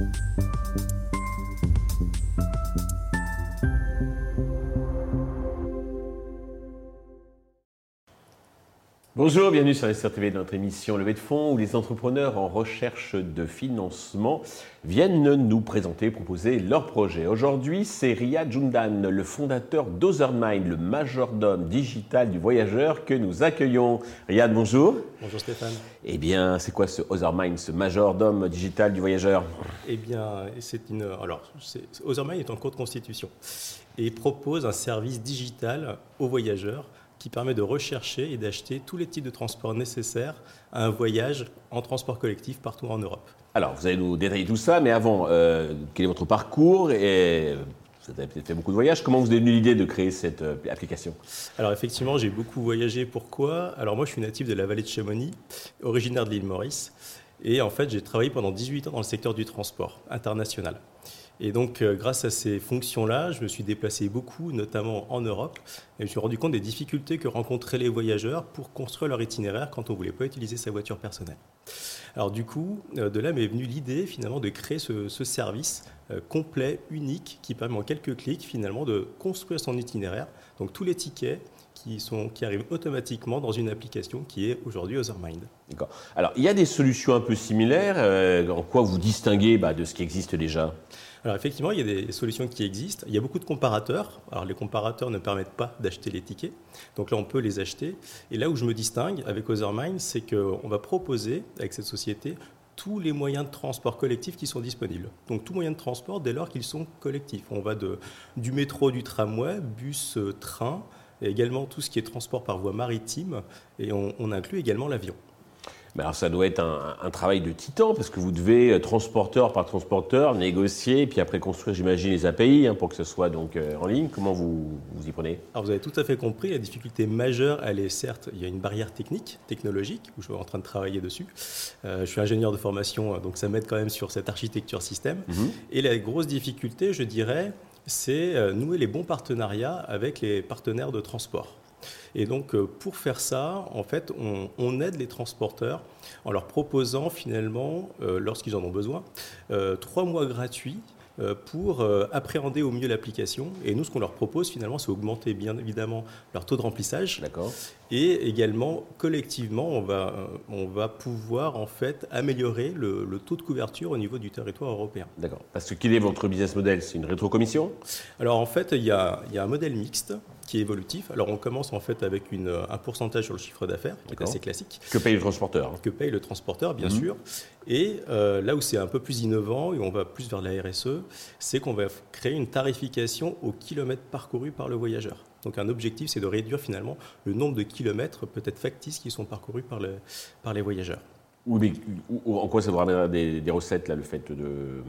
you Bonjour, bienvenue sur SRTV de notre émission Levée de fonds où les entrepreneurs en recherche de financement viennent nous présenter, proposer leurs projets. Aujourd'hui, c'est Riyad Jundan, le fondateur d'Othermind, le majordome digital du voyageur que nous accueillons. Riyad, bonjour. Bonjour Stéphane. Eh bien, c'est quoi ce Othermind, ce majordome digital du voyageur? Eh bien, c'est une. Alors, Othermind est en cours de constitution et propose un service digital aux voyageurs qui permet de rechercher et d'acheter tous les types de transports nécessaires à un voyage en transport collectif partout en Europe. Alors, vous allez nous détailler tout ça, mais avant, euh, quel est votre parcours et vous avez peut-être fait beaucoup de voyages. Comment vous avez eu l'idée de créer cette euh, application? Alors effectivement, j'ai beaucoup voyagé. Pourquoi? Alors moi, je suis natif de la vallée de Chamonix, originaire de l'île Maurice. Et en fait, j'ai travaillé pendant 18 ans dans le secteur du transport international. Et donc, euh, grâce à ces fonctions-là, je me suis déplacé beaucoup, notamment en Europe, et je me suis rendu compte des difficultés que rencontraient les voyageurs pour construire leur itinéraire quand on ne voulait pas utiliser sa voiture personnelle. Alors du coup, euh, de là m'est venue l'idée finalement de créer ce, service euh, complet, unique, qui permet en quelques clics finalement de construire son itinéraire. Donc tous les tickets, qui, arrivent automatiquement dans une application qui est aujourd'hui Othermind. D'accord. Alors, il y a des solutions un peu similaires. en quoi vous distinguez bah, de ce qui existe déjà? Alors effectivement, il y a des solutions qui existent. Il y a beaucoup de comparateurs. Alors les comparateurs ne permettent pas d'acheter les tickets. Donc là, on peut les acheter. Et là où je me distingue avec Othermind, c'est qu'on va proposer avec cette société tous les moyens de transport collectif qui sont disponibles. Donc tous moyens de transport dès lors qu'ils sont collectifs. On va du métro, du tramway, bus, euh, train, et également tout ce qui est transport par voie maritime, et on inclut également l'avion alors ça doit être un, travail de titan parce que vous devez, euh, transporteur par transporteur, négocier, puis après construire, j'imagine, les API hein, pour que ce soit donc euh, en ligne. Comment vous, vous y prenez? Alors vous avez tout à fait compris, la difficulté majeure, elle est certes, il y a une barrière technique, technologique, où je suis en train de travailler dessus. Euh, je suis ingénieur de formation, donc ça m'aide quand même sur cette architecture système. Mhm. Et la grosse difficulté, je dirais, c'est nouer les bons partenariats avec les partenaires de transport. Et donc, euh, pour faire ça, en fait, on, aide les transporteurs en leur proposant finalement, euh, lorsqu'ils en ont besoin, euh, trois mois gratuits pour appréhender au mieux l'application. Et nous, ce qu'on leur propose finalement, c'est augmenter bien évidemment leur taux de remplissage. D'accord. Et également, collectivement, on va, on va pouvoir en fait améliorer le, taux de couverture au niveau du territoire européen. D'accord. Parce que quel est votre business model? C'est une rétrocommission? Alors en fait, il y a, il y a un modèle mixte qui est évolutif. Alors on commence en fait avec une, un pourcentage sur le chiffre d'affaires, qui est assez classique. Que paye le transporteur hein. Que paye le transporteur, bien mhm. sûr. Et euh, là où c'est un peu plus innovant et on va plus vers la RSE, c'est qu'on va créer une tarification au kilomètre parcouru par le voyageur. Donc un objectif, c'est de réduire finalement le nombre de kilomètres peut-être factices qui sont parcourus par, le, par les voyageurs. en quoi ça doit des, des recettes, là, le fait de,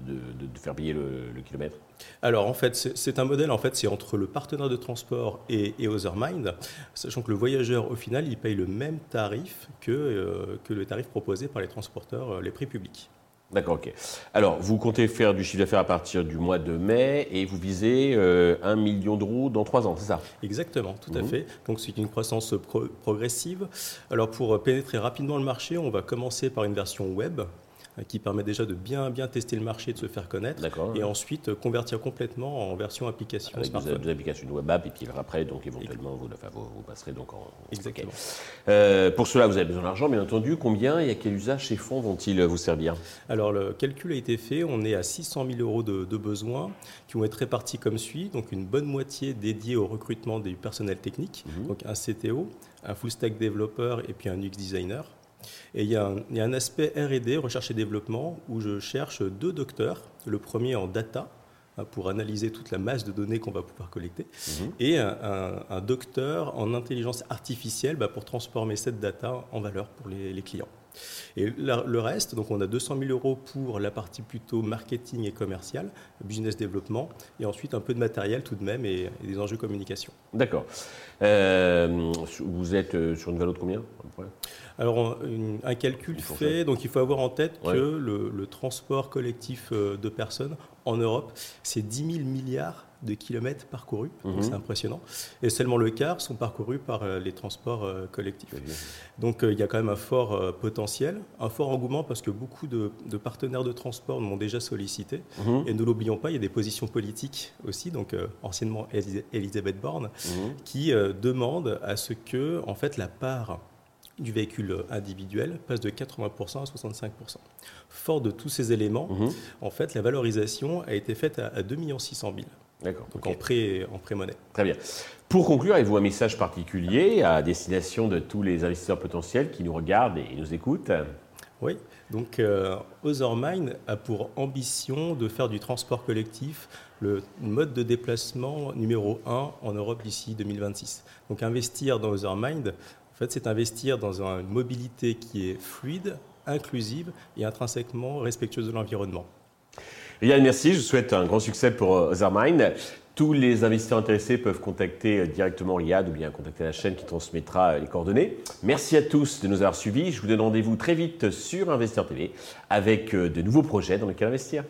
de, faire payer le, kilomètre Alors en fait, c'est un modèle, en fait, c'est entre le partenaire de transport et, et Othermind, sachant que le voyageur, au final, il paye le même tarif que, euh, que le tarif proposé par les transporteurs, euh, les prix publics. D'accord, ok. Alors, vous comptez faire du chiffre d'affaires à partir du mois de mai et vous visez euh, un million d'euros dans trois ans, c'est ça? Exactement, tout à mmh. fait. Donc, c'est une croissance progressive. Alors, pour pénétrer rapidement le marché, on va commencer par une version web euh, qui permet déjà de bien, bien tester le marché, de se faire connaître, et ensuite euh, convertir complètement en version application Avec smartphone. Des, applications web app, et puis après, donc éventuellement, vous, vous, passerez donc en... Exactement. Euh, pour cela, vous avez besoin d'argent, bien entendu. Combien et à quel usage ces fonds vont-ils vous servir? Alors, le calcul a été fait. On est à 600 000 euros de, besoins qui vont être répartis comme suit. Donc, une bonne moitié dédiée au recrutement des personnels techniques, mhm. donc un CTO, un full stack développeur et puis un UX designer. Et il y, a un, aspect RD, recherche et développement, où je cherche deux docteurs. Le premier en data, hein, pour analyser toute la masse de données qu'on va pouvoir collecter, mhm. et un, docteur en intelligence artificielle bah, pour transformer cette data en valeur pour les clients. Et le reste, donc on a 200 000 euros pour la partie plutôt marketing et commercial, business développement, et ensuite un peu de matériel tout de même et, des enjeux communication. D'accord. Euh, vous êtes euh, sur une valeur de combien Alors un calcul fait, donc il faut avoir en tête que le, transport collectif euh, de personnes en Europe, c'est 10 000 milliards de kilomètres parcourus, donc mhm. c'est impressionnant. Et seulement le quart sont parcourus par euh, les transports euh, collectifs. Donc il y a quand même un fort potentiel, un fort engouement parce que beaucoup de, partenaires de transport m'ont déjà sollicité. Mhm. Et ne l'oublions pas, il y a des positions politiques aussi, donc anciennement Elisabeth Borne, mhm. qui demandent à ce que en fait, la part du véhicule individuel passe de 80% à 65%. Fort de tous ces éléments, en fait, la valorisation a été faite à, 2 600 000. D'accord. Donc en prêt en prêt monnaie. Très bien. Pour conclure, avez-vous un message particulier à destination de tous les investisseurs potentiels qui nous regardent et nous écoutent? Oui. Donc euh, Othermind a pour ambition de faire du transport collectif le mode de déplacement numéro 1 en Europe d'ici 2026. Donc investir dans Othermind, fait, c'est investir dans une mobilité qui est fluide, inclusive et intrinsèquement respectueuse de l'environnement. Yann, merci. Je vous souhaite un grand succès pour euh, Zermine. Tous les investisseurs intéressés peuvent contacter euh, directement l'IAD ou bien contacter la chaîne qui transmettra euh, les coordonnées. Merci à tous de nous avoir suivis. Je vous donne rendez-vous très vite sur Investir TV avec de nouveaux projets dans lesquels investir.